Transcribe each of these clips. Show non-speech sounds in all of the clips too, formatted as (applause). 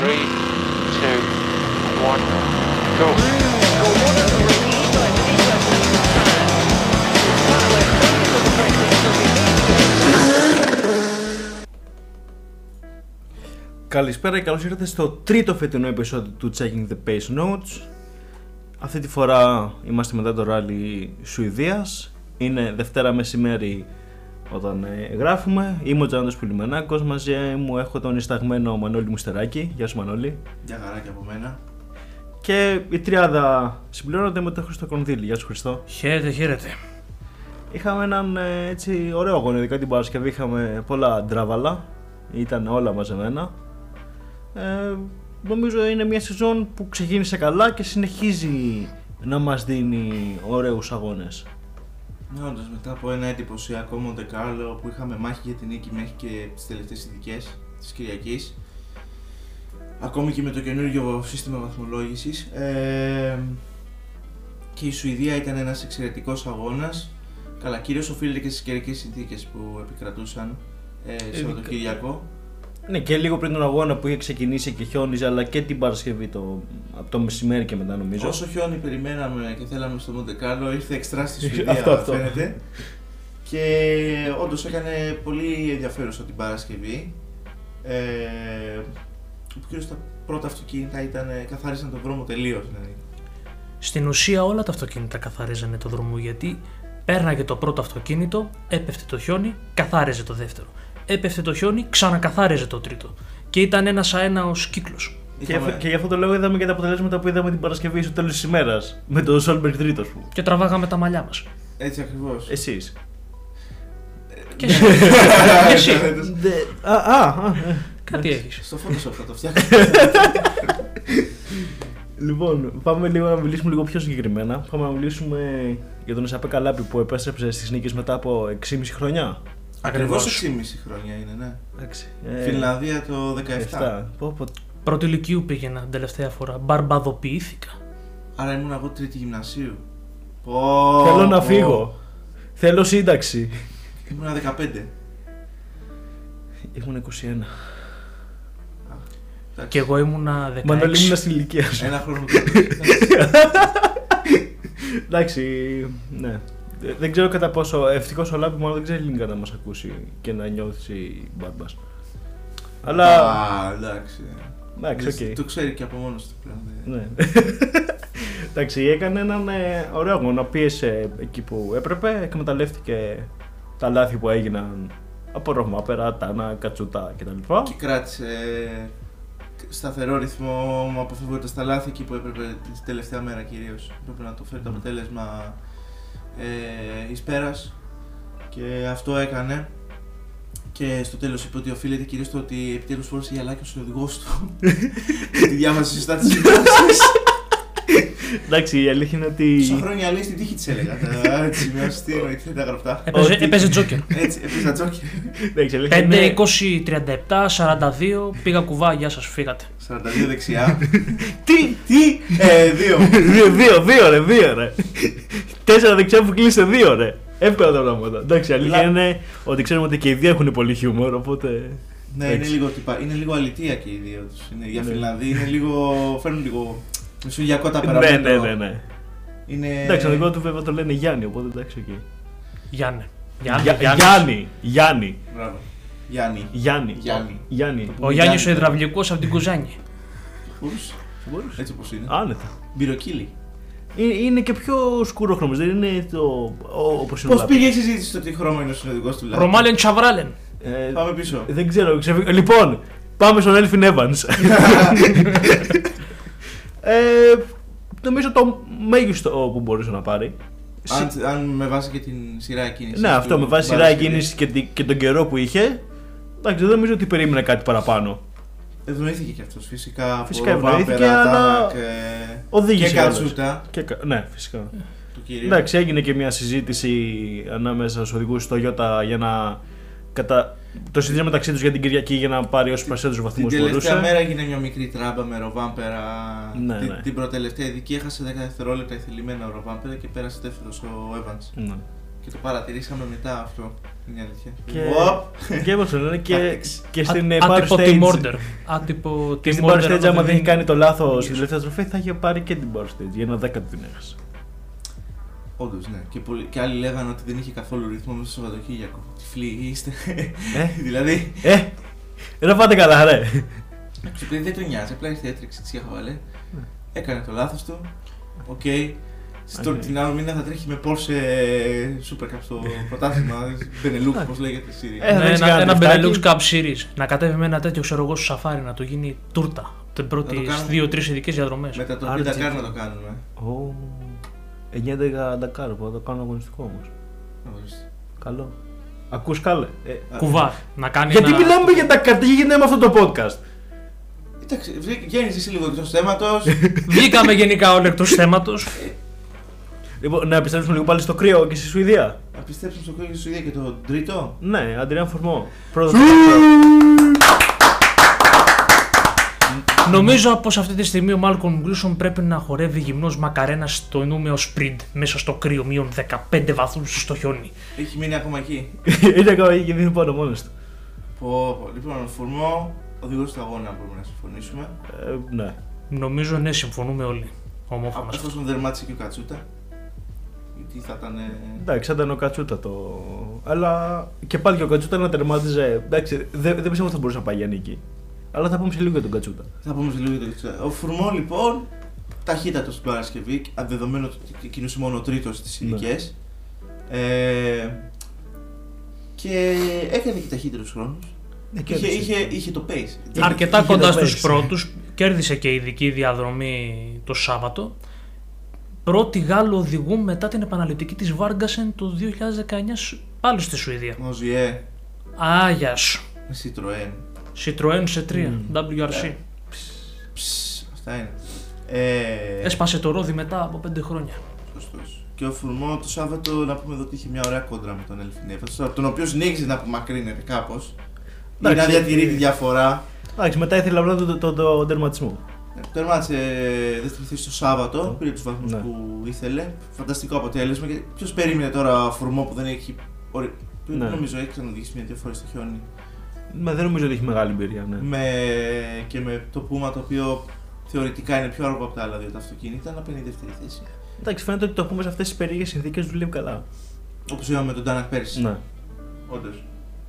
Three, two, one, go. Καλησπέρα και καλώς ήρθατε στο τρίτο φετινό επεισόδιο του Checking the Pace Notes. Αυτή τη φορά είμαστε μετά το ράλι Σουηδίας. Είναι Δευτέρα μεσημέρι όταν ε, γράφουμε. Είμαι ο Τζάντος Πουλιμενάκος, μαζί μου έχω τον ισταγμένο Μανώλη Μουστεράκη. Γεια σου Μανώλη. Γεια χαρά και από μένα. Και η τριάδα συμπληρώνεται με τον Χριστό Κονδύλη. Γεια σου Χριστό. Χαίρετε, χαίρετε. Είχαμε έναν ε, έτσι ωραίο αγώνα, ειδικά την Παρασκευή είχαμε πολλά ντράβαλα. Ήταν όλα μαζεμένα. Ε, νομίζω είναι μια σεζόν που ξεκίνησε καλά και συνεχίζει να μας δίνει ωραίους αγώνες. Ναι, όντως, μετά από ένα εντυπωσιακό Μοντεκάρλο που είχαμε μάχη για την νίκη μέχρι και τις τελευταίες ειδικές της Κυριακής ακόμη και με το καινούργιο σύστημα βαθμολόγησης ε, και η Σουηδία ήταν ένας εξαιρετικός αγώνας. Καλά κυρίως οφείλεται και στις καιρικές συνθήκες που επικρατούσαν ε, Σαββατοκύριακο Ναι, και λίγο πριν τον αγώνα που είχε ξεκινήσει και χιόνιζε, αλλά και την Παρασκευή το, από το μεσημέρι και μετά νομίζω. Όσο χιόνι περιμέναμε και θέλαμε στο Μοντεκάρλο, ήρθε εξτρά στη (laughs) Σουηδία, Αυτό, αυτό. φαίνεται. Και όντως έκανε πολύ ενδιαφέρουσα την Παρασκευή. Ε, που κυρίως τα πρώτα αυτοκίνητα ήταν, καθάρισαν τον δρόμο τελείως. Δηλαδή. Στην ουσία όλα τα αυτοκίνητα καθαρίζανε το δρόμο γιατί πέρναγε το πρώτο αυτοκίνητο, έπεφτε το χιόνι, καθάριζε το δεύτερο. Έπεφτε το χιόνι, ξανακαθάριζε το τρίτο. Και ήταν ένας αέναος κύκλος. Και, Είχαμε- και γι' αυτό το λόγο είδαμε και τα αποτελέσματα που είδαμε την Παρασκευή στο τέλος της ημέρας. Με τον Σόλμπεργκ τρίτος που. Και τραβάγαμε τα μαλλιά μας. Έτσι ακριβώς. Εσείς. Και εσύ. (laughs) Και εσύ. Α, α, α, ε. Κάτι έχεις. Στο Photoshop θα το φτιάξω. (laughs) Λοιπόν, πάμε λίγο να μιλήσουμε λίγο πιο συγκεκριμένα. Πάμε να μιλήσουμε για τον Εσαπέ Καλάπη που επέστρεψε στις νίκες μετά από 6,5 χρονιά. Ακριβώς Ακριβώς. 6,5 χρόνια είναι, ναι. Εντάξει. Φιλανδία το 17. 17. Πω, πω. Πρώτη ηλικίου πήγαινα την τελευταία φορά. Μπαρμπαδοποιήθηκα. Άρα ήμουν εγώ τρίτη γυμνασίου. Πω, Θέλω να πω. φύγω. Θέλω σύνταξη. Ήμουν 15. Ήμουν 21. Εντάξει. Και εγώ ήμουνα 16. Μανώλη ήμουν στην ηλικία σου. Ένα χρόνο Εντάξει, ναι. Ε, Δεν ξέρω κατά πόσο. Ευτυχώς ο Λάππι μόνο δεν ξέρει ελληνικά να μας ακούσει και να νιώθει μπάρμπα. Αλλά. Α, εντάξει. Εντάξει, οκ. Το ξέρει και από μόνος του πλέον. δεν- Ναι. (laughs) Εντάξει, έκανε έναν ε, ωραίο αγώνα. Πίεσε εκεί που έπρεπε. Εκμεταλλεύτηκε τα λάθη που έγιναν από Ρωμάπερα, Τάνα, Κατσούτα κτλ. Και κράτησε σταθερό ρυθμό αποφεύγοντα τα λάθη εκεί που έπρεπε την τελευταία μέρα κυρίως. Έπρεπε να το φέρει το αποτέλεσμα ε, εις πέρας και αυτό έκανε. Και στο τέλος είπε ότι οφείλεται κυρίως στο ότι επιτέλους φόρησε γυαλάκι ο οδηγός του. (laughs) τη διάβασε σωστά τις συμβάσεις. Εντάξει, η αλήθεια είναι ότι. Τόσα χρόνια λέει στην τύχη της έλεγα. τα- Έτσι, με αστείο, γιατί δεν τα γραφτά. Έπαιζε, Ότι- έπαιζε τζόκερ. Έτσι, έπαιζα τζόκερ. Εντάξει, η αλήθεια 5, είναι- 20, 37, 42. Πήγα κουβά, γεια σας, φύγατε. 42 δεξιά. (laughs) Τι! Τι! Ε, δύο. δύο, δύο, δύο, ρε, δύο, ρε. Τέσσερα δεξιά που κλείσε δύο, ρε. Εύκολα τα πράγματα. Εντάξει, η αλήθεια Λα- είναι ότι ξέρουμε ότι και οι δύο έχουν πολύ χιούμορ, οπότε. Ναι, είναι Εντάξει. λίγο, τυπα, είναι λίγο αλητία και οι δύο τους. Είναι, για Ναι. Φιλανδοί είναι λίγο, φέρνουν λίγο μεσογειακό Ναι, ταπεραμέντο. ναι, ναι, ναι. Είναι... Εντάξει, τον δικό του βέβαια το λένε Γιάννη, οπότε εντάξει, οκ. Γιάννε. Γιάννη. Γιά- Γιάννης. Γιάννης, Γιάννη, Μπράβο. Γιάννη. Γιάννη. Γιάννη. Γιάννη. Ο Γιάννης ο υδραυλικός από την Κουζάνη. Μπορούσες. Μπορούσε. Έτσι όπως είναι. Άνετα. Μπυροκύλι. Είναι, είναι και πιο σκουρόχρωμος, δεν είναι το. ο- όπως είναι ο Πώς Λάππι. πήγε η συζήτηση στο τι χρώμα είναι ο συνοδηγός του Λάππι. Ρωμάλεν Τσαβράλεν. Ε, Πάμε πίσω. Δεν ξέρω, ξεφύγω. Λοιπόν, πάμε στον Έλφιν Evans. (laughs) (laughs) (laughs) ε, νομίζω το μέγιστο που μπορούσε να πάρει. αν, αν με βάση και την σειρά εκκίνησης. Ναι, αυτό του με βάση σειρά Παρασκευή. εκκίνησης και, τη- και τον καιρό που είχε. Εντάξει, δεν νομίζω ότι περίμενε κάτι παραπάνω. Ευνοήθηκε και αυτός φυσικά. από Φυσικά Ρομπάμπερα, ευνοήθηκε, αλλά Τάνακ, ε, Οδήγησε. Και κιόλας. Κατσούτα Και, κα- ναι, φυσικά. του κυρίου. Εντάξει, έγινε και μια συζήτηση ανάμεσα στους οδηγούς στο Ιώτα για να. Κατα... Το συζήτησαν μεταξύ τους για την Κυριακή για να πάρει όσους περισσότερους βαθμούς Την τελευταία μπορούσε. μέρα έγινε μια μικρή τράμπα με Ροβάμπερα. Ναι, την, ναι. την προτελευταία ειδική έχασε 10 δευτερόλεπτα ηθελημένα ο Ροβάμπερα και πέρασε δεύτερος ο Evans. Ναι. Και το παρατηρήσαμε μετά αυτό. Είναι η αλήθεια. Και, Οπ. και όπως το λένε και, Tactics. και στην ε, Α- Power Άτυπο team Stage. order. Άτυπο Και team στην order. Power Stage, άμα άμα δεν δεν έχει κάνει το λάθος Yes. στην τελευταία στροφή, θα είχε πάρει και την Power Stage. Για ένα δέκατο την έχασε. Όντως, ναι. Και, πολλοί, και άλλοι λέγανε ότι δεν είχε καθόλου ρυθμό μέσα στο Σαββατοκύριακο. Τυφλοί είστε. Ε, (laughs) δηλαδή, ε, δεν πάτε καλά, ρε. επειδή δεν τον νοιάζει, απλά ήρθε έτρεξε τη χαβαλέ. Ναι. Έκανε το λάθος του. Οκ. Στο Οκ. την άλλο μήνα θα τρέχει με Porsche Super Cup στο (laughs) πρωτάθλημα. Benelux, όπως λέγεται η σειρά. Ε, θα Ναι, έχεις ένα, κανένα ένα λεφτάκι. Benelux Cup Series. Να κατέβει με ένα τέτοιο ξέρω εγώ στο σαφάρι να το γίνει τούρτα. Την πρώτη το κάνουμε. δύο-τρεις ειδικές διαδρομές. Μετά το Άρα, 50 τι- κάρ να το κάνουμε. Ω, 9-11 Ντακάρ, που θα το κάνω αγωνιστικό όμως. Ορίστε. Καλό. Ακούς καλέ. Ε, Κουβά. Να κάνει γιατί ένα... μιλάμε για Ντακάρ, τι γίνεται με αυτό το podcast; Εντάξει, βγαίνει εσύ λίγο εκτός θέματος. (laughs) Βγήκαμε γενικά όλοι εκτός θέματος. Λοιπόν, να επιστρέψουμε λίγο πάλι στο κρύο και στη Σουηδία. Να πιστέψουμε στο κόκκινο Σουηδία και το τρίτο. Ναι, Αντριάν Φορμό. (laughs) Πρώτο Νομίζω πως αυτή τη στιγμή ο Μάλκον Γκλούσον πρέπει να χορεύει γυμνός μακαρένας στο νούμερο sprint μέσα στο κρύο, μείον 15 βαθμούς στο χιόνι. Έχει μείνει ακόμα εκεί. (laughs) Είναι ακόμα εκεί και δίνει πόνο μόνος του. Πω, πω. Λοιπόν, Φουρμό, οδηγός του αγώνα μπορούμε να συμφωνήσουμε. Ε, ναι. Νομίζω ναι, συμφωνούμε όλοι. Ομόφωνα. Εφόσον δερμάτισε και ο Κατσούτα. Γιατί θα ήταν. ε, Εντάξει, ήταν ο Κατσούτα το. Αλλά και πάλι και ο Κατσούτα να τερμάτιζε. Εντάξει, δεν, δεν πιστεύω ότι θα μπορούσε να πάει για νίκη. Αλλά θα πούμε σε λίγο για τον Κατσούτα. Θα πούμε σε λίγο για το Κατσούτα. Ο Φουρμό λοιπόν, ταχύτατος στην Παρασκευή, δεδομένου ότι κινούσε μόνο τρίτος στις Ναι. ειδικέ. Ε, και έκανε και ταχύτερους χρόνους. Είχε, είχε, είχε το pace. Αρκετά είχε κοντά το στους pace. πρώτους, κέρδισε και ειδική διαδρομή το Σάββατο. Πρώτη Γάλλο οδηγού μετά την επαναληπτική της Βάργκασεν το 2019 σ- πάλι στη Σουηδία. Μοζιέ, Άγιας σου. με Citroën. Citroën C3, Μμμ. WRC. Ψ, αυτά είναι. Ε, Έσπασε το ρόδι μετά από 5 χρόνια. Σωστός. Και ο Φουρμό το Σάββατο να πούμε εδώ ότι είχε μια ωραία κόντρα με τον Ελφινέφα, τον οποίο συνέχιζε να απομακρύνεται κάπως. Για να Εντάξει, διατηρεί ε, τη διαφορά. Εντάξει, μετά ήθελε απλά τον το, το, το τερματισμό. Ε, Τερμάτισε δεύτερη θέση το Σάββατο, πήρε τους βαθμούς Ναι. που ήθελε. Φανταστικό αποτέλεσμα. Και ποιος περίμενε τώρα Φουρμό που δεν έχει. ορι- που Ναι. Νομίζω έχει ξαναδείξει μια-δύο φορές στο χιόνι. Μα δεν νομίζω ότι έχει μεγάλη εμπειρία, ναι. Με, και με το Πούμα το οποίο θεωρητικά είναι πιο αργό από τα άλλα δύο τα αυτοκίνητα, να παίρνει δεύτερη θέση. Εντάξει, φαίνεται ότι το πούμε σε αυτές τις περίεργες συνθήκες δουλεύει καλά. Όπως είδαμε με τον Τάνακ πέρσι. Ναι. Όντως.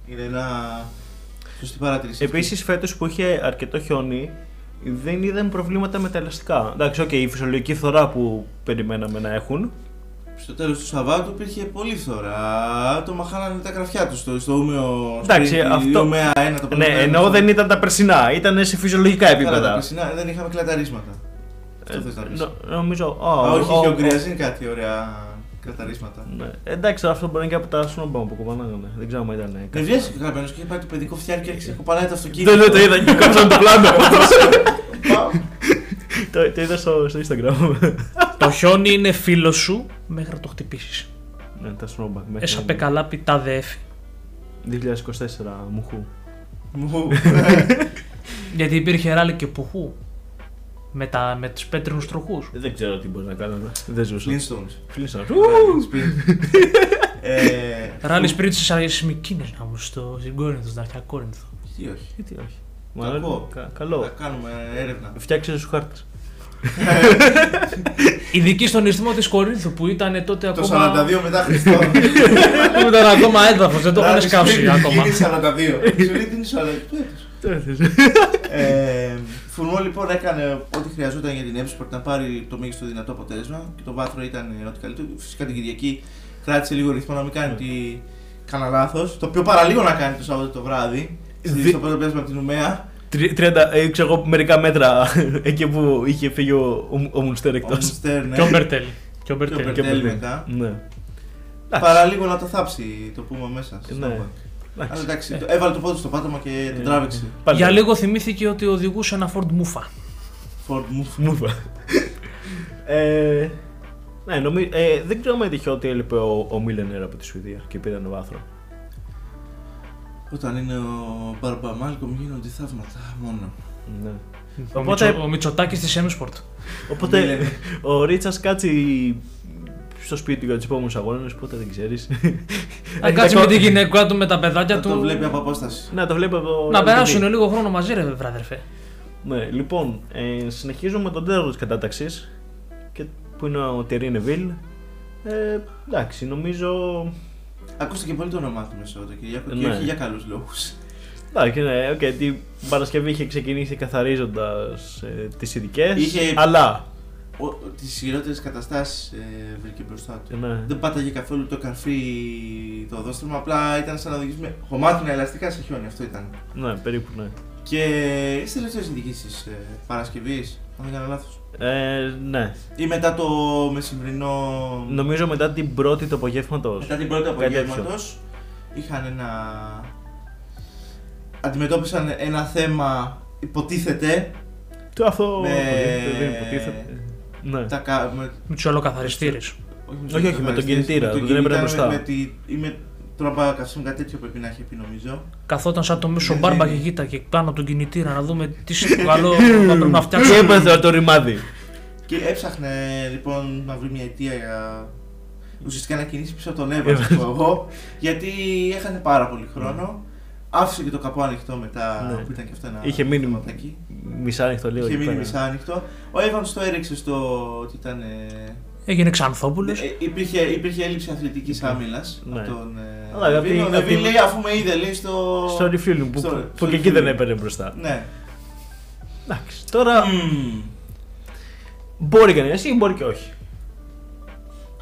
Είναι ένα. Σωστή παρατήρηση. αυτή. Επίσης, φέτος που είχε αρκετό χιόνι, δεν είδαν προβλήματα με τα ελαστικά. Εντάξει, οκ, η φυσιολογική φθορά που περιμέναμε να έχουν. Στο τέλος του Σαββάτου υπήρχε πολύ φθορά. Το μαχάνανε τα γραφιά τους στο, στο Ούμεο. Εντάξει, sprint, αυτό- η Ούμεα 1, το πρώτο Ναι, πέρασμα ενώ στο- δεν ήταν τα περσινά, ήταν σε φυσιολογικά Καλά, τα επίπεδα. περσινά δεν είχαμε κλαταρίσματα. Αυτό θες να πεις. Ε, Νο- νομίζω. Α, α, όχι, α, είχε ο α, Γκριαζίν κάτι ωραία κλαταρίσματα. Ναι. Εντάξει, τώρα αυτό μπορεί να είναι και από τα σνόμπα που κουβανάγανε. Δεν ξέρω αν ήταν. Δεν κάτι. βγαίνει και κάποιος και είχε πάει το παιδικό φτιάρι και έρχεται κοπανάει το αυτοκίνητο. Δεν ναι, το είδα και κόψαν το πλάνο. Πάω. το, το είδα στο, στο Instagram. (laughs) το χιόνι είναι φίλος σου μέχρι να το χτυπήσεις. ναι, τα σνόμπα. μέχρι Έσαπε καλά πιτά έφη. 2024 μουχού. Μου. Γιατί υπήρχε ράλι και πουχού. Με, τα, με τους πέτρινους τροχούς. Δεν ξέρω τι μπορείς να κάνανε. Δεν ζούσα. Flintstones. Φίλισσα. Sprint. Ε, Ράλι σπίτι στις Αρισμικίνες να μου στο στην Κόρινθο, στην αρχαία Κόρινθο. Τι όχι. Γιατί όχι. Κακό. Μα, κα- Θα καλό. κάνουμε έρευνα. Φτιάξε του χάρτες. Ειδική στον ιστιμό της Κορίνθου που ήταν τότε Το ακόμα... 42 μετά Χριστό. που ήταν ακόμα έδαφος, δεν το είχαν σκάψει ακόμα. Είναι 42. Ξέρετε τι είναι 42. Ε, Φουρμό λοιπόν έκανε ό,τι χρειαζόταν για την Εύσπορτ να πάρει το μέγιστο δυνατό αποτέλεσμα και το βάθρο ήταν ό,τι καλύτερο. Φυσικά την Κυριακή κράτησε λίγο ρυθμό να μην κάνει ότι κάνα λάθος. Το οποίο παραλίγο να κάνει το Σάββατο το βράδυ. Δι- Στο πρώτο πέρασμα από την Ουμαία. 30, ε, ξέρω εγώ, μερικά μέτρα (laughs) εκεί που είχε φύγει ο, ο, ο Μουνστέρ εκτός. Ο Στέρν, Και ο Μπερτέλ. Και ο Και ο Μπερτέλ. Μπερτέλ μετά. Ναι. Παραλίγο να το θάψει το πούμε μέσα. στο Ναι. back. Αλλά Εντάξει. εντάξει, Ε. το- έβαλε το πόδι στο πάτωμα και τον Ε, τράβηξε. Πάλι Για καλά. λίγο θυμήθηκε ότι οδηγούσε ένα Ford Mufa. Ford move. Μου είπα. ε, ναι, νομι, ε, δεν ξέρω αν έτυχε ότι έλειπε ο, ο Μίλενερ από τη Σουηδία και πήραν βάθρο. Όταν είναι ο Μπαρμπαμάλκομ γίνονται θαύματα μόνο. Ναι. Ο, Οπότε- Μητσο, ο Μητσοτάκης της M-Sport. Οπότε Μίλενερ. ο Ρίτσας Κάτσι στο σπίτι του για τους επόμενους αγώνες, ποτέ δεν ξέρεις. Αν κάτσει με τη γυναίκα του, με τα παιδάκια Θα του. το βλέπει από απόσταση. Ναι, το βλέπω από. Να Real περάσουν TV. λίγο χρόνο μαζί, βρε αδερφέ. Ναι, λοιπόν, ε, συνεχίζουμε με τον τέλος της κατάταξης που είναι ο Τερί Νεβίλ. Ε, εντάξει, νομίζω. Ακούστηκε πολύ το όνομά του Μεσότο Κυριακό και Ναι. όχι για καλούς λόγους. Εντάξει, ναι, okay, την Παρασκευή είχε ξεκινήσει καθαρίζοντας ε, τις ειδικές. Είχε- Αλλά. Τις χειρότερες καταστάσεις ε, βρήκε μπροστά του. Ναι. Δεν πάταγε καθόλου το καρφί το οδόστρωμα, απλά ήταν σαν να οδηγήσουμε χωμάτινα ελαστικά σε χιόνι. Αυτό ήταν. ναι, περίπου ναι. Και στι τελευταίε ειδικήσει ε, Παρασκευής, αν δεν κάνω λάθος. Ε, ναι. Ή μετά το μεσημβρινό. Νομίζω μετά την πρώτη του απογεύματο. Μετά την πρώτη Κάτι τέτοιο. απογεύματο είχαν ένα. Αντιμετώπισαν ένα θέμα, υποτίθεται, Το αυτό. Με- δεν υποτίθεται. Ναι. τα, κα- με, Με τους ολοκαθαριστήρες. όχι, Όχι, όχι, με τον κινητήρα, που δεν έπαιρνε κινητήρα, μπροστά. Με, με τη, ή με τρόμπα καυσίμου, κάτι τέτοιο πρέπει να έχει πει νομίζω. Καθόταν σαν το μέσο Δεν μπάρμπα και δίνει. κοίταγε πάνω από τον κινητήρα να δούμε τι στο καλό θα πρέπει να Τι φτιάξουμε. έπαθε το ρημάδι; Και έψαχνε λοιπόν να βρει μια αιτία για ουσιαστικά να κινήσει πίσω από τον Ε, Εύα, θα πω εγώ, γιατί έχανε πάρα πολύ χρόνο. Άφησε και το καπό ανοιχτό μετά Ναι. που ήταν και αυτό ένα Είχε μείνει θεματάκι. Μισά ανοιχτό λίγο. Είχε εκεί μείνει πέρα. μισά ανοιχτό. Ο Evans το έριξε στο ότι ήταν. ε, Έγινε Ξανθόπουλος. ε, υπήρχε, υπήρχε έλλειψη αθλητικής άμυλα Ναι. από τον. ε, Αλλά Νεβίλ. απ' Ο την- Νεβίλ απ' την- λέει αφού με είδε, λέει στο. Στο refueling που, στο- που στο και εκεί refueling. δεν έπαιρνε μπροστά. Ναι. Εντάξει, τώρα Μμμ. μπορεί κανένας ή μπορεί και όχι.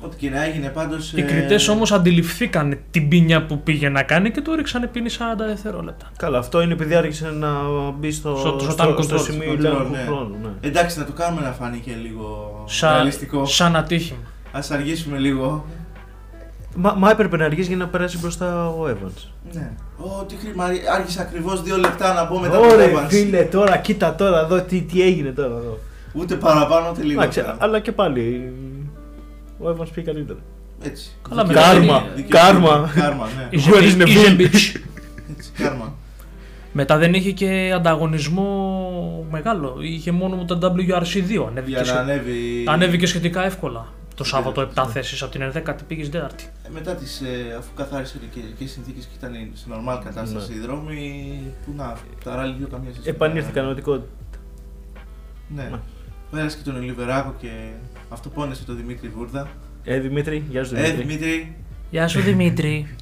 Ό,τι και να έγινε πάντως. Οι κριτές όμως αντιληφθήκαν την πίνια που πήγε να κάνει και του έριξαν πίνη 40 δευτερόλεπτα. Καλά, αυτό είναι επειδή άρχισε να μπει στο, Στο- στο στο, time στο control, σημείο control, ελέγχου ναι. χρόνου. Ναι. Εντάξει, να το κάνουμε να φάνηκε λίγο Σαν, ρεαλιστικό. σαν ατύχημα. Α αργήσουμε λίγο. Μα, μα έπρεπε να αργήσει για να περάσει μπροστά ο Evans. Ναι. Ω, τι χρήμα. Άργησα ακριβώς δύο λεπτά να μπω μετά το Ωραία, Evans. φίλε, τώρα κοίτα τώρα εδώ τι, τι έγινε τώρα εδώ. Ούτε παραπάνω ούτε λίγο. Εντάξει, αλλά και πάλι ο Evans πήγε καλύτερα. Έτσι. Καλά, Δικαιοσύνη, Κάρμα, δικαιοσύνη. κάρμα. Κάρμα, ναι. Είσαι- Where is the είσαι bill? bitch. Έτσι, κάρμα. Μετά δεν είχε και ανταγωνισμό μεγάλο. Είχε μόνο με το WRC2. Ανέβηκε, Για να σχε- ανέβει. ανέβηκε σχετικά εύκολα. Το Σάββατο 7 Ναι. θέσεις από την 11η πήγες 4η. Ε, Μετά τις, ε, αφού καθάρισε και καιρικέ συνθήκες και ήταν σε normal κατάσταση Ναι. οι δρόμοι, που να, τα ράλι δύο καμία σχέση. Επανήλθε η κανονικότητα. Ναι. Ναι. Πέρασε και τον Ελιβεράκο και αυτό πόνεσε τον Δημήτρη Βούρδα. Ε, Δημήτρη, γεια σου Ε, Δημήτρη. Δημήτρη, Γεια σου Δημήτρη. (laughs)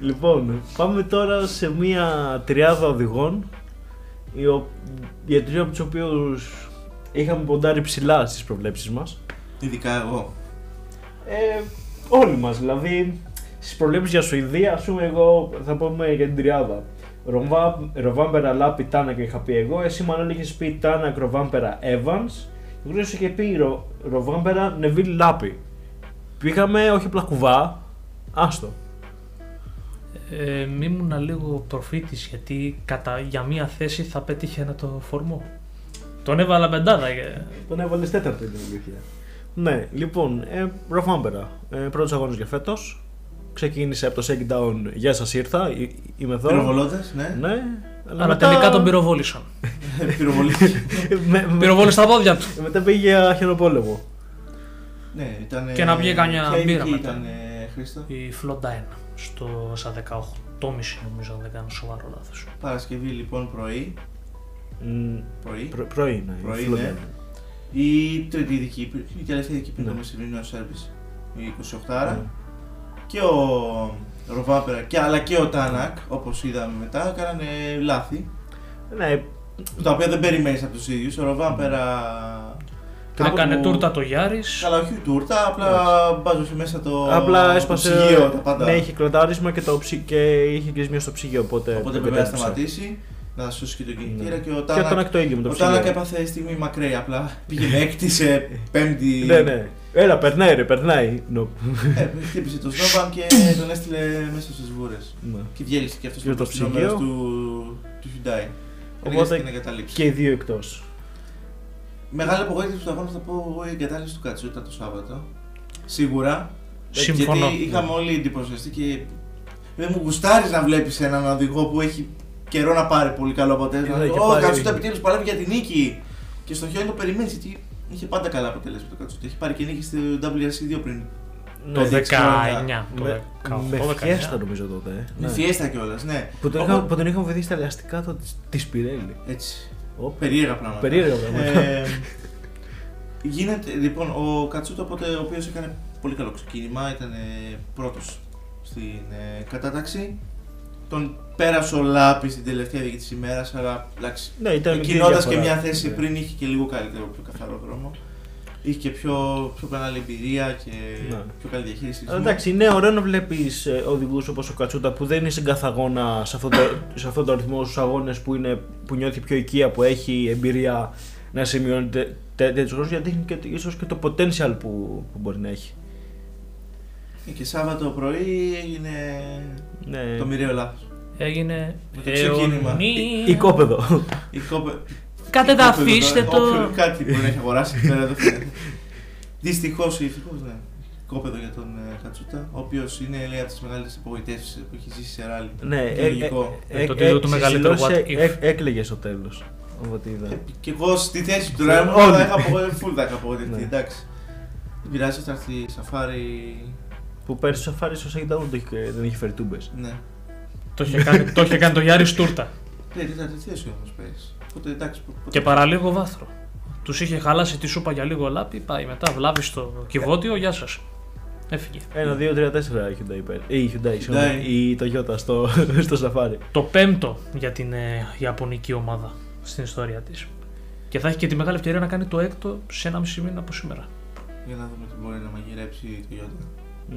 Λοιπόν, πάμε τώρα σε μία τριάδα οδηγών οι ο- για τρεις από τους οποίους είχαμε ποντάρει ψηλά στις προβλέψεις μας. ειδικά εγώ. Ε, όλοι μας, δηλαδή στις προβλέψεις για Σουηδία, ας πούμε εγώ θα πούμε για την τριάδα. Ροβά- Ροβάμπερα, Λάπη, Τάνα και είχα πει εγώ. Εσύ μάλλον είχες πει Τάνα, Ροβάμπερα, Evans. Εγώ σου είχε πει Ρο, Ροβάμπερα, Νεβίλ, Λάπη. Πήγαμε όχι απλά κουβά, άστο. Ε, ήμουνα λίγο προφήτης γιατί κατά, για μία θέση θα πέτυχε το φορμό. Τον έβαλα πεντάδα. και- Τον έβαλες τέταρτο την αλήθεια. Ναι, λοιπόν, ε, Ροβάμπερα. Ε, Πρώτος αγώνας για φέτος. Ξεκίνησε από το Shakedown. Γεια σας, ήρθα. ε, Είμαι εδώ. Πυροβολώντας, ναι. Ναι, Αλλά τελικά τον πυροβόλησαν. (laughs) Πυροβολήθηκε. με, με- Πυροβόλησε τα πόδια του. μετά πήγε για χειροπόλεμο. ναι, ήταν. Και να βγει καμιά ποια μπύρα ηλικία μετά. ήταν, ε, Χρήστο. Η Φλόντα 1 στο, στα 18,5 νομίζω αν δεν κάνω σοβαρό λάθος. Παρασκευή λοιπόν πρωί. Μ, πρωί. προ- Πρωί, ναι. Πρωί, φλόντα. ναι. Η τρίτη ειδική, η τελευταία ειδική πριν Ναι. το μεσημερινό σερβις, η 28 Ναι. Και ο Ροβάπερα και, αλλά και ο Τάνακ, όπως είδαμε μετά, κάνανε λάθη. Ναι, Τα οποία δεν περιμένεις από τους ίδιους. Ο Ροβάπερα. κάπου Έκανε που- τούρτα το Γιάρης. Καλά, όχι τούρτα, απλά μπάζωσε μέσα το. απλά το έσπασε. ψυγείο, τα πάντα. Ναι, είχε κλωτάρισμα και, το ψι... και είχε κλεισμένο στο ψυγείο. Οπότε, Οπότε το πρέπει να κατέπισε. σταματήσει, να σώσει και τον κινητήρα Ναι. και ο Και ο Τάνακ. Τάνακ το ίδιο με το Ο ψυγείο. Τάνακ έπαθε στιγμή μακραία απλά. Πήγαινε έκτη σε πέμπτη. Ναι, ναι. Έλα, περνάει, ρε, περνάει. No. Ε, χτύπησε το Σνόμπαν και τον έστειλε μέσα στι βούρες. Ναι. Και διέλυσε και αυτός Και το το ψυγείο. μέρος του, του Hyundai. Οπότε Οπότε και να εγκαταλείψει. Και οι δύο εκτός. Μεγάλη απογοήτευση του αγώνα θα πω εγώ η εγκατάλειψη του Κατσούτα το Σάββατο. Σίγουρα. Ε, Συμφωνώ. Γιατί είχαμε όλοι εντυπωσιαστεί και δεν μου γουστάρεις να βλέπεις έναν οδηγό που έχει καιρό να πάρει πολύ καλό αποτέλεσμα. Είδα και Ο πάρει- Κατσούτα επιτέλους παλεύει για την νίκη. Και στο χιόνι το περιμένεις γιατί Είχε πάντα καλά αποτελέσματα το Κατσούτα. Έχει πάρει και νίκη στο WRC 2 πριν. Ναι, Το δέκα 19. Το με, 18, με 19. φιέστα νομίζω τότε. ε. Με Ναι. φιέστα κιόλας, ναι. Που τον, Οπότε- είχα, που τον είχαμε βοηθήσει στα ελαστικά το, της Πιρέλη. Έτσι. Όπ. Περίεργα πράγματα. Περίεργα πράγματα. Ε, γίνεται, λοιπόν, ο Κατσούτα, οπότε, ο οποίο έκανε πολύ καλό ξεκίνημα, ήταν πρώτος στην ε, κατάταξη. Τον πέρασε ο Λάπης στην τελευταία δίκη της ημέρας, αλλά εντάξει. Ναι, ήταν μικρή Κινώντα και διαφορά. μια θέση Ναι. πριν, είχε και λίγο καλύτερο, πιο καθαρό δρόμο. Είχε και πιο, πιο μεγάλη εμπειρία και Ναι. πιο καλή διαχείριση. Αλλά Εντάξει, είναι ωραίο να βλέπεις οδηγούς όπως ο Κατσούτα που δεν είναι στην καθαγόνα σε αυτό το, σε αυτό το αριθμό στους αγώνες που, είναι, που νιώθει πιο οικία, που έχει εμπειρία να σημειώνει τε- τε- τέτοιους χρόνου γιατί έχει και, ίσως και το potential που, που μπορεί να έχει. Ε, Και Σάββατο πρωί έγινε Ναι. το μοιραίο λάθος. Έγινε. Με το ξεκίνημα. αιωνία. Οικόπεδο. Η κόπε... Κάτε τα αφήστε το. Όποιο κάτι μπορεί να έχει αγοράσει εκεί πέρα δεν φαίνεται. Δυστυχώς ή ευτυχώς, ναι. Κόπεδο για τον ε, Κατσούτα, ο οποίος είναι λέει, από τις μεγάλες απογοητεύσεις που έχει ζήσει σε ράλι. ναι, Είναι λογικό. Ε, το τίτλο του μεγαλύτερου what if. Έκλεγε στο τέλος. Οπότε είδα. Ε, Και εγώ στη θέση του Σε Ράιμον όλοι. θα είχα απογοητευτεί. Φουλ θα είχα απογοητευτεί. Ναι. Εντάξει. Δεν πειράζει, θα έρθει η σαφάρι. Που πέρσι ο Σαφάρι ω ήταν δεν είχε- δεν είχε φέρει τούμπες. Ναι. Το είχε κάνει, το είχε κάνει το Γιάρη Στούρτα. Ναι, τι θα τη θέση όμως πέρυσι. Οπότε εντάξει. πο- ποτέ- Και παραλίγο βάθρο. Τους είχε χαλάσει τη σούπα για λίγο λάπη, πάει μετά, βλάβει στο κυβότιο, γεια σας. Έφυγε. Ένα, δύο, τρία, τέσσερα η Hyundai πέρυσι. Ή η Hyundai, συγγνώμη, Hyundai. η Toyota στο, (laughs) στο Safari. Το πέμπτο για την ε, Ιαπωνική ομάδα στην ιστορία της. Και θα έχει και τη μεγάλη ευκαιρία να κάνει το έκτο σε ένα μισή μήνα από σήμερα. Για να δούμε τι μπορεί να μαγειρέψει η Toyota.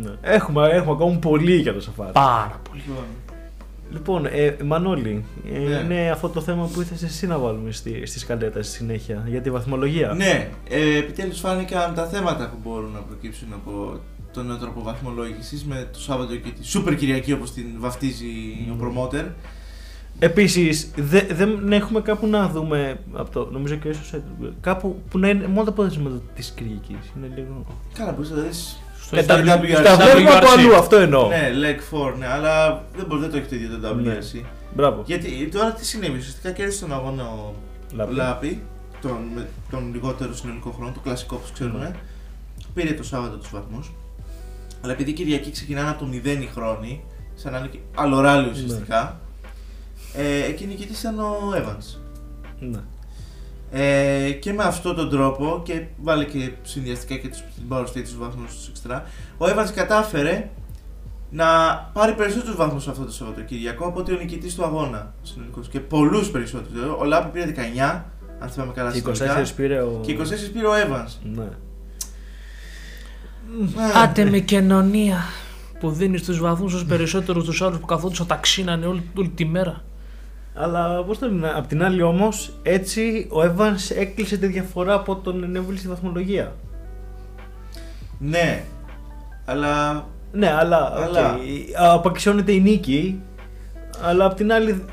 Ναι. Έχουμε, έχουμε ακόμα πολύ για το Safari. Πάρα πολύ. Λοιπόν, Λοιπόν, ε, Μανώλη, ε, Ναι. είναι αυτό το θέμα που ήθελες εσύ να βάλουμε στη, στη σκαλέτα στη συνέχεια για τη βαθμολογία; Ναι, ε, επιτέλους φάνηκαν τα θέματα που μπορούν να προκύψουν από τον νέο τρόπο βαθμολόγησης με το Σάββατο και τη Σούπερ Κυριακή όπως την βαφτίζει ο promoter. Επίσης, δε- δεν έχουμε κάπου να δούμε, από το, νομίζω και ίσως κάπου που να είναι μόνο τα αποτελέσματα της Κυριακής. Είναι λίγο... Καλά, μπορείς να δεις Στο Ε, τα, WRC. τα βλέπουμε από WRC. αλλού, αυτό εννοώ. Ναι, leg 4, ναι, αλλά δεν μπορεί δεν το έχει το ίδιο το Ναι. WRC. Μπράβο. Γιατί τώρα τι συνέβη, ουσιαστικά κέρδισε τον αγώνα ο Λάπη. Λάπη, τον, με τον λιγότερο συνολικό χρόνο, το κλασικό όπως ξέρουμε. Ναι. Πήρε το Σάββατο τους βαθμούς. Αλλά επειδή η Κυριακή ξεκινάνε από το 0 οι χρόνοι, σαν να είναι και άλλο ράλι ουσιαστικά, ε, εκεί νικητής ήταν ο Evans. Ναι. Ε, και με αυτόν τον τρόπο και βάλε και συνδυαστικά και τους, την Power State τους βαθμούς τους εξτρά, ο Evans κατάφερε να πάρει περισσότερους βαθμούς αυτό το Σαββατοκύριακο από ότι ο νικητής του αγώνα συνολικός και πολλούς περισσότερους. Ο Λάπη πήρε 19, αν θυμάμαι καλά Και 24 συνολικά, πήρε ο... και 24 πήρε ο Evans. Ναι. Ε, Άτιμη κοινωνία που δίνεις τους βαθμούς ω περισσότερου του άλλους που καθόντουσαν τα ξύνανε όλη, όλη τη μέρα. Αλλά πώς το λένε, απ' την άλλη όμως, έτσι ο Evans έκλεισε τη διαφορά από τον Neuville στη βαθμολογία. Ναι, αλλά Ναι, αλλά. Αλλά- οκ, απαξιώνεται η νίκη, αλλά απ' την άλλη.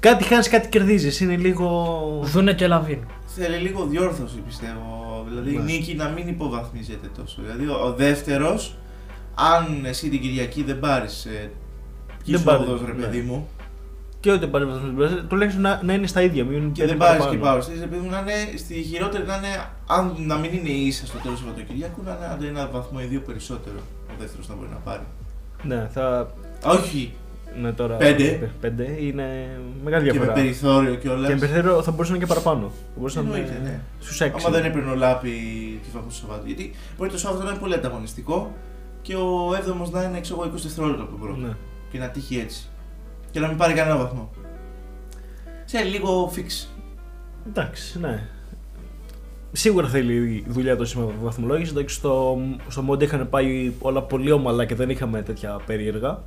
Κάτι χάνεις, κάτι κερδίζεις. Είναι λίγο. Δούνε και λαβίν. θέλει λίγο διόρθωση πιστεύω. Δηλαδή η Ναι. νίκη να μην υποβαθμίζεται τόσο. Δηλαδή ο, ο δεύτερος, αν εσύ την Κυριακή δεν πάρεις. Ε, Δεν δεν πάρεις, ρε ναι. παιδί μου, Και ό,τι πάρει βαθμό, τουλάχιστον να, να είναι στα ίδια. Μην και πέντε δεν πάρεις και παραπάνω. πάω ρε παιδί μου να είναι στη χειρότερη να είναι, αν να μην είναι ίσα στο τέλος του Σαββατοκυριακού, να είναι άντε ένα βαθμό ή δύο περισσότερο ο δεύτερος να μπορεί να πάρει. Ναι, θα. Όχι Ναι, τώρα. Πέντε. Πέντε είναι μεγάλη και με διαφορά. περιθώριο κιόλα. Και με περιθώριο θα μπορούσε να είναι και παραπάνω. Θα μπορούσε να Εννοείται, είναι ναι. στους 6. Άμα δεν έπαιρνε ο Λάπη τη βαθμού του Σαββάτου. Γιατί μπορεί το Σάββατο να είναι πολύ ανταγωνιστικό και ο 7ο να είναι ξέρω, εγώ, 20 δευτερόλεπτα από τον πρώτο. Ναι. Και να τύχει έτσι. Και να μην πάρει κανένα βαθμό. Σε λίγο fix. Εντάξει, ναι. Σίγουρα θέλει δουλειά το σύστημα βαθμολόγησης. Εντάξει, στο, στο Monte είχαν πάει όλα πολύ ομαλά και δεν είχαμε τέτοια περίεργα.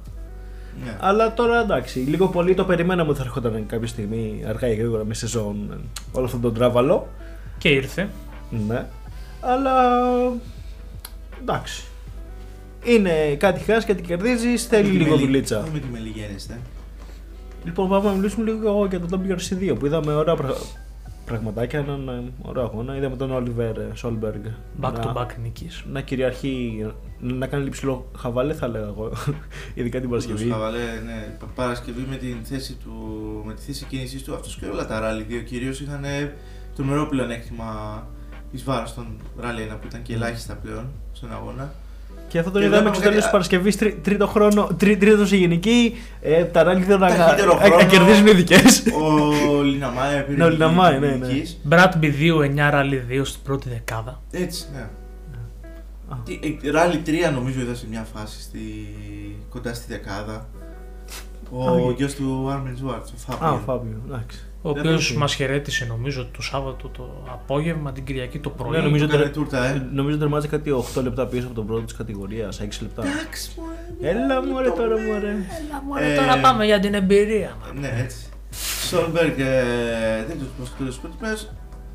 Ναι. Αλλά τώρα εντάξει, λίγο πολύ το περιμέναμε ότι θα έρχονταν κάποια στιγμή αργά ή γρήγορα με σεζόν ε, όλο αυτό τον τράβαλο. Και ήρθε. Ναι. Αλλά εντάξει. Είναι κάτι χάσει, κάτι κερδίζεις, θέλει Μην τη λίγο μελι- δουλίτσα. Μην μεμψιμοιρείτε. Λοιπόν, πάμε να μιλήσουμε λίγο για το WRC2 που είδαμε ωραία πρα... πραγματάκια, έναν ε, ωραίο αγώνα. Είδαμε τον Όλιβερ Σόλμπεργκ Back να, to back νίκης. να κυριαρχεί, να κάνει υψηλό χαβαλέ, θα λέγα εγώ. (laughs) Ειδικά την Παρασκευή. Όντως, Χαβαλέ, ναι. Πα- Παρασκευή με, την θέση του, με τη θέση κίνησής του, αυτός και όλα τα ράλι δύο κυρίως είχαν τρομερό πλεονέκτημα εις βάρος των Rally 1 που ήταν και ελάχιστα πλέον στον αγώνα. Και αυτό τον Και είδαμε βλέπαμε στο τέλος κάτι- τη Παρασκευή, τρίτο χρόνο, τρί, τρίτος σε γενική. Ε, τα ράλι θέλουν να, Ταχύτερο να- να χρόνο. κερδίζουν οι δικές. Ο Λιναμάε πήρε Ναι, ο νίκη Λιναμάε, ναι, ναι. νικής. Rally 2, 9 Rally 2 στην πρώτη δεκάδα. Έτσι, ναι. Α. Τι, ε, Rally 3 νομίζω είδα σε μια φάση στη, κοντά στη δεκάδα. Ο Α, γιος του Άρμιν Σβαρτς, ο Α, Φάμπιο. ο Φάμπιο, εντάξει. Ο Δεν οποίος το μας χαιρέτησε νομίζω το Σάββατο το απόγευμα, την Κυριακή το πρωί. Ναι, νομίζω Του έκανε τερ- τούρτα, ε. Νομίζω τερμάτισε κάτι 8 λεπτά πίσω από τον πρώτο της κατηγορίας, 6 λεπτά. Εντάξει, μωρέ. Έλα μου ρε τώρα μου ρε. Έλα, μωρέ, Ε, τώρα πάμε για την εμπειρία. Ναι, έτσι. Σόλμπεργκ ε, δεν του προσκαλούσε πρώτη μέρα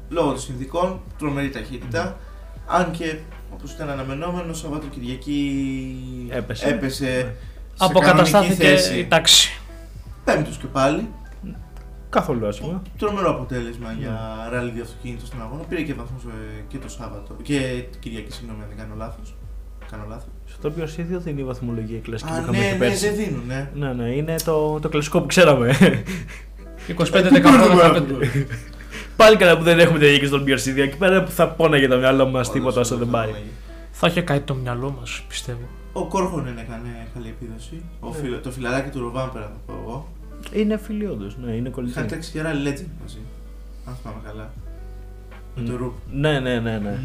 λόγω των συνθηκών, τρομερή ταχύτητα. Αν και όπως ήταν αναμενόμενο, Σαββατοκυριακή Έπεσε. έπεσε Ναι. σε Αποκαταστάθηκε κανονική θέση. η τάξη. Πέμπτος και πάλι. Καθόλου άσχημα. Τρομερό αποτέλεσμα για Ναι. Rally 2 αυτοκίνητο στον αγώνα. Πήρε και βαθμούς και το Σάββατο. Και την Κυριακή, συγγνώμη, αν δεν κάνω λάθος. Κάνω λάθος. Στο οποίο ίδιο δεν είναι η βαθμολογία κλασική που Α, είχαμε ναι, και ναι, πέρσι. δεν δίνουν, ναι. Ναι, ναι, είναι το, το κλασικό που ξέραμε. 25-15. (laughs) Πάλι καλά που δεν έχουμε τη διοίκηση των BRC. Εκεί πέρα που θα πόναγε το μυαλό μας τίποτα Όντως, όσο δεν όντως, πάει. όντως. Θα είχε κάτι το μυαλό μας, πιστεύω. Ο Κόρχονεν έκανε καλή επίδοση. Ο Ναι. φιλ- το φιλαράκι του Ροβάμπερα θα πω εγώ. Είναι φίλοι όντως, ναι, είναι Είχαν κολλητοί. τρέξει και Rally Legend μαζί. Αν θυμάμαι καλά. Με το Μμ. Ρουπ. Ναι, ναι, ναι, ναι.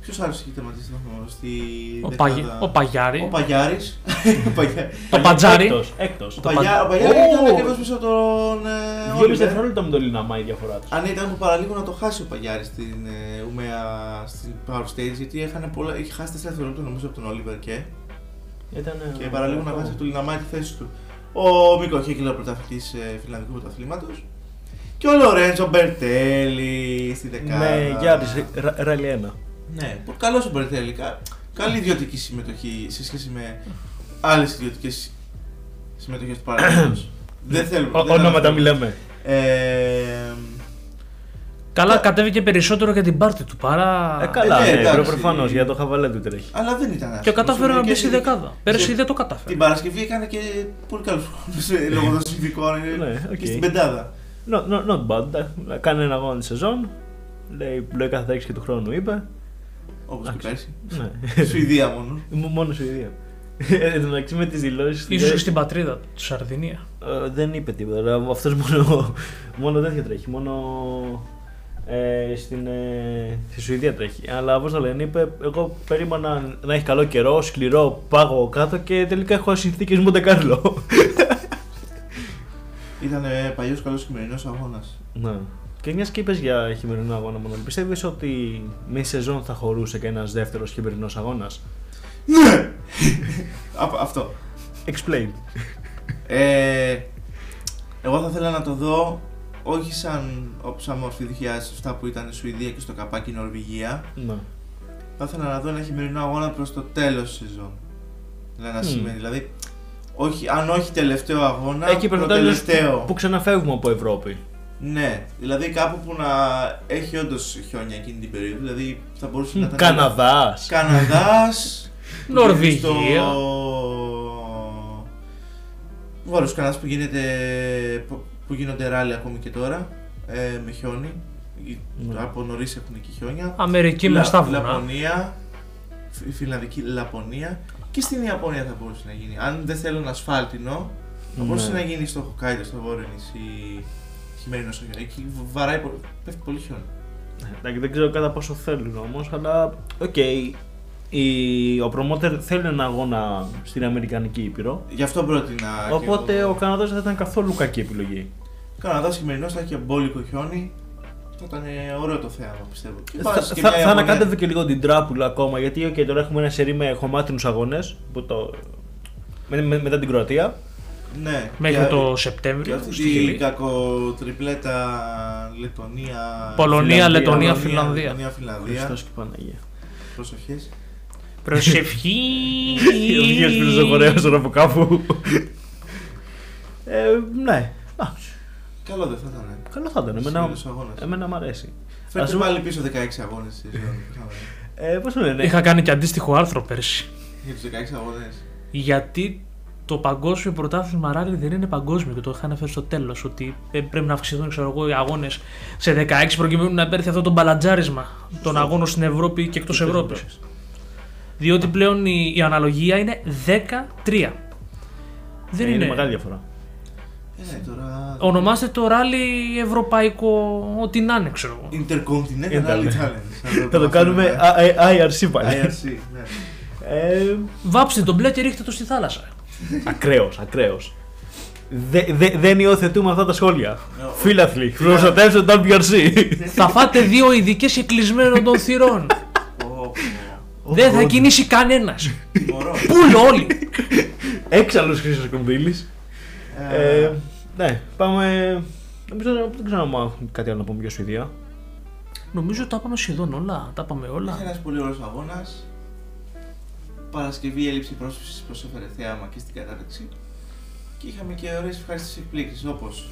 Ποιος άλλος έχει τερματίσει στον αγώνα στη. Ο, δεκάδα; Παγι... ο Παγιάρη. Ο Παγιάρης. (laughs) Ο Παγιά- Το Πατζάρι. Έκτος, έκτος. ο Το Παγιά- ο Πα- Παγιάρη Ω! ήταν ακριβώς πίσω από τον. ε, Δυόμιση Όλιβερ. δευτερόλεπτα με το Λιναμά η διαφορά τους. Αν ήταν που παραλίγο να το χάσει ο Παγιάρης στην ε, Ουμέα στην Power Stage, γιατί έχανε πολλά, είχε χάσει 4 δευτερόλεπτα νομίζω από τον Όλιβερ και, Ήταν, και παραλίγο να χάσει το Λιναμάι τη θέση του. Ο Μίκο Χέκελα, πρωταθλητής ε, φιλανδικού πρωταθλήματος. Και ο Λορέντζο Μπερτέλη στη δεκάδα. Με Γιάννης, ράλι 1. Ναι, καλός ο Μπερτέλη. κα- Καλή ιδιωτική συμμετοχή σε σχέση με άλλες ιδιωτικές συμμετοχές του παρελθόντος. (clears throat) δεν θέλω. δεν Ονόματα αναφέρω. μιλάμε. Ε, Καλά, Ναι. κατέβηκε περισσότερο για την πάρτη του παρά. Ε, καλά, ναι, ναι, εντάξει. προφανώς για το χαβαλέ του τρέχει. αλλά δεν ήταν Και άσχημος. κατάφερε να μπει Και στη στη- δεκάδα. Πέρσι και δεν το κατάφερε. Την Παρασκευή έκανε και πολύ καλούς χρόνους λόγω των συνθηκών ε, Ναι, οκ. και στην πεντάδα. Not, not, not bad. εντάξει. Κάνει ένα αγώνα τη σεζόν. Λέει λογικά θα έχει και του χρόνου, είπε. Όπως και Εντάξει. πέρσι. Ναι. Σουηδία μόνο. (laughs) Μ- Μόνο Σουηδία. Εν τω μεταξύ με τις δηλώσεις. Ίσως και στην πατρίδα του, τη Σαρδινία. δεν είπε τίποτα. Αυτός μόνο, μόνο τέτοιο τρέχει. Μόνο ε, στην, ε, στη Σουηδία τρέχει. Αλλά όπως το λένε, είπε: Εγώ περίμενα να έχει καλό καιρό, σκληρό, πάγο κάτω και τελικά έχω συνθήκες Μοντεκάρλο. (laughs) Ήταν παλιός καλός χειμερινός αγώνας. Ναι. Και μιας και είπες για χειμερινό αγώνα μόνο, πιστεύεις ότι με σεζόν θα χωρούσε και ένας δεύτερος χειμερινός αγώνας; Ναι! (laughs) Αυτό. Explain. Ε, εγώ θα ήθελα να το δω όχι σαν, σαν μορφή 2007 που ήταν η Σουηδία και στο καπάκι η Νορβηγία. Ναι. Θα ήθελα να δω ένα χειμερινό αγώνα προς το τέλος της σεζόν. Δηλαδή, να Μμ. σημαίνει, δηλαδή, όχι, αν όχι τελευταίο αγώνα, Εκεί προς το τέλος τελευταίο. που ξαναφεύγουμε από Ευρώπη. Ναι, δηλαδή κάπου που να έχει όντως χιόνια εκείνη την περίοδο. Δηλαδή θα μπορούσε να ήταν. Καναδάς. Καναδάς. (laughs) Νορβηγία. Βόρειος Καναδάς που, γίνεται, που- που γίνονται ράλι ακόμη και τώρα ε, με χιόνι. Ναι. Από νωρίς έχουν εκεί χιόνια. Αμερική με Λα- στα βουνά. Λαπωνία, φι- φιλανδική Λαπωνία και στην Ιαπωνία θα μπορούσε να γίνει. Αν δεν θέλουν ασφάλτινο, θα μπορούσε Ναι. να γίνει στο Χοκάιντο, στο βόρειο νησί χειμερινό χιόνι. Εκεί βαράει, πολύ- πέφτει πολύ χιόνι. Εντάξει, δεν ξέρω κατά πόσο θέλουν όμως, αλλά οκ. η- Ο promoter θέλει ένα αγώνα στην Αμερικανική Ήπειρο. Γι' αυτό πρότεινα. και Οπότε εγώ. ο Καναδάς δεν θα ήταν καθόλου κακή επιλογή. Καναδά χειμερινός θα έχει μπόλικο χιόνι. Θα ήταν ωραίο το θέαμα πιστεύω. Και Θα, βάζεις και θα, μια θα Ιαπωνία. ανακάτευε και λίγο την τράπουλα ακόμα γιατί okay, τώρα έχουμε ένα σερί με χωμάτινους αγώνες. Το... Με, με- μετά την Κροατία. Ναι, Μέχρι και- το Και Σεπτέμβριο. αυτή στη την Χιλή. κακοτριπλέτα Λετωνία. Πολωνία, Φιλανδία, Λετωνία, Πολωνία, Φιλανδία. Λετωνία, Φιλανδία. Χριστός και Παναγία. Προσοχές. Προσευχή. (laughs) Ο Βγήκες πυροσοχωρέας τώρα από κάπου. ε, ναι. Α, Καλό δεν θα ήταν. καλό θα ήταν. Εμένα, Σημερινός αγώνας. εμένα μου αρέσει. Φέρτε Ας δούμε- πάλι πίσω 16 αγώνες στη σεζόν. Ε, πώς το λένε; Είχα κάνει και αντίστοιχο άρθρο πέρσι. Για τους 16 αγώνες. Γιατί το παγκόσμιο πρωτάθλημα ράλι δεν είναι παγκόσμιο και το είχα αναφέρει στο τέλος. Ότι ε, πρέπει να αυξηθούν ξέρω εγώ, οι αγώνες σε 16 προκειμένου να υπέρθει αυτό το μπαλατζάρισμα των αγώνων στην Ευρώπη και εκτός Ευρώπης. Διότι πλέον η, η αναλογία είναι 13. Δεν Ε, είναι. είναι μεγάλη διαφορά. Ε, ναι, τώρα. Ονομάστε το ράλι ευρωπαϊκό, ό,τι να είναι, ξέρω εγώ. Intercontinental Ήταν, Rally ναι. Challenge. Θα το κάνουμε Α- Α- IRC πάλι. IRC, ναι. Ε, Βάψτε τον μπλε και ρίχτε το στη θάλασσα. Ακραίος, ακραίος. Δε- δε- δεν υιοθετούμε αυτά τα σχόλια. Ε, ο- Φίλαθλοι, προστατεύστε το WRC. θα φάτε δύο ειδικές εκκλεισμένων των θυρών. Πω, πω. δεν θα κινήσει κανένας. Τιμωρώ. Πούλο όλοι. Έξαλλος Χρήστος Κομπίλης. Ε, Ε, ναι, πάμε... Νομίζω δεν ξέρω αν έχουμε κάτι άλλο να πούμε για Σουηδία. Νομίζω τα είπαμε σχεδόν όλα. Τα είπαμε όλα. Είχε ένας πολύ ωραίος αγώνας. Παρασκευή έλλειψη πρόσφυσης προσέφερε θέαμα και στην κατάταξη. Και είχαμε και ωραίες ευχάριστες εκπλήξεις όπως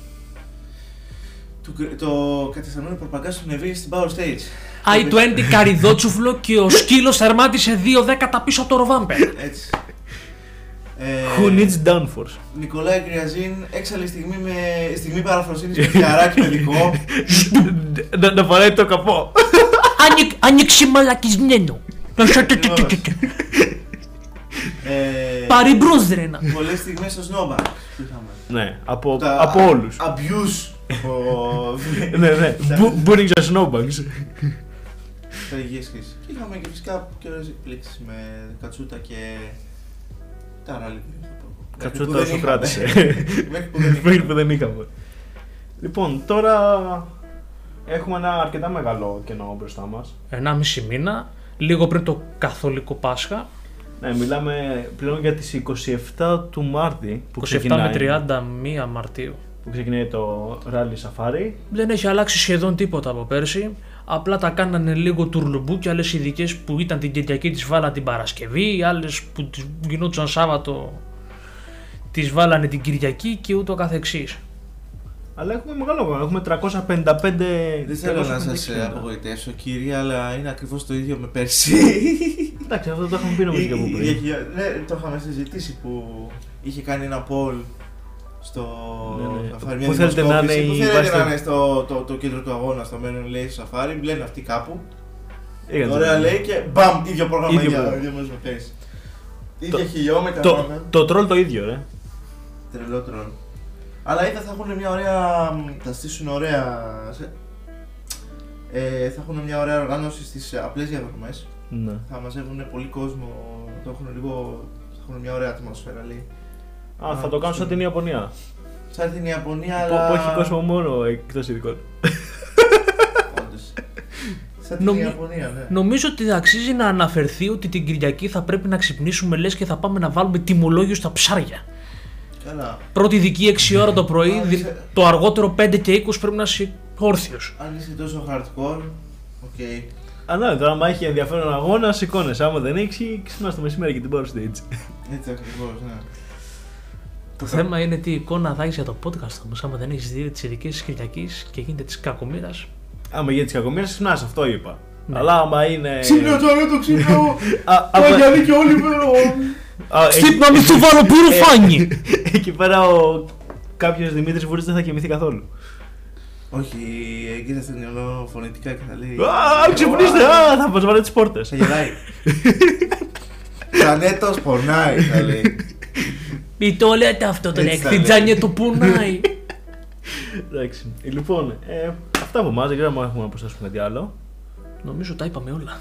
το, το κατεσταμένο προπαγκά του Νεβί στην Power Stage. I-20 καριδότσουφλο και ο σκύλος θερμάτισε 2 δέκατα πίσω από το ροβάμπερ. Έτσι. Ε, Who needs downforce. Νικολάη Κρυαζίν, έξαλλη στιγμή, με, στιγμή παραφροσύνης με φιαράκι παιδικό. να, να φοράει το καπό. Άνοιξε μαλακισμένο. ε, Πάρει μπρόζρενα. Πολλές στιγμές στο Snowbank που είχαμε. ναι, από, Τα από όλους. Abuse. από- ναι, ναι. Boo- Booting για snowbanks. Τραγικές χρήσεις. Και είχαμε και φυσικά και ωραίες εκπλήξεις με κατσούτα και τα ράλι. Κατσούτα Μέχρι που όσο δεν κράτησε. είχαμε. (laughs) Μέχρι που δεν Μέχρι είχαμε. που δεν είχαμε. Λοιπόν, τώρα έχουμε ένα αρκετά μεγάλο κενό μπροστά μας. 1,5 μήνα, λίγο πριν το καθολικό Πάσχα, Ναι, μιλάμε πλέον για τις 27 του Μάρτη που 27 ξεκινάει, με 31 Μαρτίου. που ξεκινάει το Rally Safari. Δεν έχει αλλάξει σχεδόν τίποτα από πέρσι. Απλά τα κάνανε λίγο τουρλουμπού και άλλες ειδικές που ήταν την Κυριακή τις βάλαν την Παρασκευή, άλλες που τις γινόντουσαν Σάββατο τις βάλανε την Κυριακή και ούτω καθεξής. Αλλά έχουμε μεγάλο αγώνα. Έχουμε 355. Δεν θέλω να 356 σας ε, χιλιάδες. απογοητεύσω κύριε, αλλά είναι ακριβώς το ίδιο με πέρσι. (laughs) Εντάξει, αυτό το έχουμε πει νομίζω και από Η- η- πριν. η- Ναι, το είχαμε συζητήσει που είχε κάνει ένα poll στο Ναι, ναι. Safari, μια Πού θέλετε να δημοσκόπηση. είναι Πού η θέλετε βάση- να είναι στο το, το κέντρο του αγώνα, στο μέλλον λέει στο Safari, λένε αυτοί κάπου. Έκανε Ωραία το- λέει και μπαμ, ίδιο πρόγραμμα Ίδιο για πρόγραμμα. ίδιο μέρος με πέρσι. Το- Ίδια χιλιόμετρα Το, πάμε. το τρόλ το ίδιο, ρε. Τρελό τρόλ. Αλλά είδα θα έχουν μια ωραία. Θα στήσουν ωραία. σε- Ε, θα έχουν μια ωραία οργάνωση στις απλές διαδρομές. Ναι. Θα μαζεύουν πολύ κόσμο. Το έχουν λίγο. Θα έχουν μια ωραία ατμόσφαιρα λέει. Α, θα το κάνω σαν την Ιαπωνία. Σαν την Ιαπωνία, Που, αλλά. που έχει κόσμο μόνο εκτός ειδικών. Όντως. Σαν την Νομι- Ιαπωνία, ναι. Νομίζω ότι αξίζει να αναφερθεί ότι την Κυριακή θα πρέπει να ξυπνήσουμε λες και θα πάμε να βάλουμε τιμολόγιο στα ψάρια. Καλά. Πρώτη δική 6 ώρα το πρωί, Α, δι- είσαι- το αργότερο 5 και 20 πρέπει να είσαι όρθιος. Αν είσαι τόσο hardcore, οκ. Α, ναι, τώρα άμα έχει ενδιαφέρον αγώνας, σηκώνεσαι. Άμα δεν έχει, ξυπνάς το μεσημέρι και την Power Stage. Έτσι ακριβώς, ναι. Το θέμα είναι τι εικόνα θα έχεις για το podcast όμως. Άμα δεν έχεις δει τις ειδικές της Κυριακής και γίνεται της κακομοίρας. Άμα γίνει της κακομοίρας, ξυπνάς, αυτό είπα. Ναι. Αλλά άμα είναι. Ξύπνιο τώρα το ξύπνιο! Α, άμα- Παγιάννη και όλοι πέρα! α, εκεί- Στύπ να μην του βάλω πύρο φάνη! (laughs) Εκεί πέρα ο κάποιος Δημήτρης Βούρη δεν θα κοιμηθεί καθόλου. Όχι, εκεί θα νιώθω φωνητικά και θα λέει. Α, ξυπνήστε! Α, θα μας βάλετε τις πόρτες. Θα γελάει. (laughs) Τζανέτος πονάει, θα λέει. Μη το λέτε αυτό τον Έτσι θα έκτη, λέει. τζάνια του πουνάει. Εντάξει. Λοιπόν, ε, αυτά από εμάς. Δεν ξέρω αν έχουμε να προσθέσουμε κάτι άλλο. Νομίζω τα είπαμε όλα.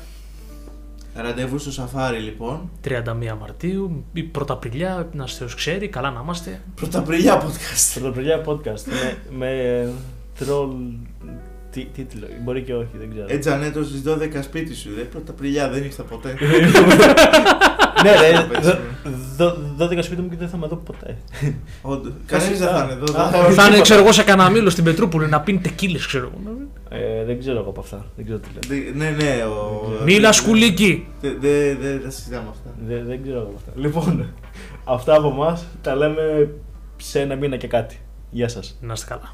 Ραντεβού στο σαφάρι λοιπόν. 31 Μαρτίου, η Πρωταπριλιά, να Θεός ξέρει, καλά να είμαστε. Πρωταπριλιά podcast. Πρωτοπριλιά podcast με, με τρολ τι, τίτλο. Μπορεί και όχι, δεν ξέρω. Ε, Τζανέτος στις 12 σπίτι σου. Δε πρωταπριλιά δεν ήρθα ποτέ. (laughs) ναι, ρε, πες, δω- δω- 12 σπίτι μου και δεν θα με δω ποτέ. Όντως. Κανεί δεν θα είναι εδώ. Α, δεν Θα είναι, ξέρω εγώ, σε κανένα μήλο στην Πετρούπολη να πίνει τεκίλες, ξέρω εγώ. Ε, δεν ξέρω εγώ από αυτά. Δεν ξέρω τι λέω. Δε- Ναι, ναι. ο- Μίλα σκουλίκι. Δεν δε, δε, τα συζητάμε αυτά. Δεν, δεν ξέρω εγώ από αυτά. Λοιπόν, αυτά από εμάς τα λέμε σε ένα μήνα και κάτι. Γεια σας. Να είστε καλά.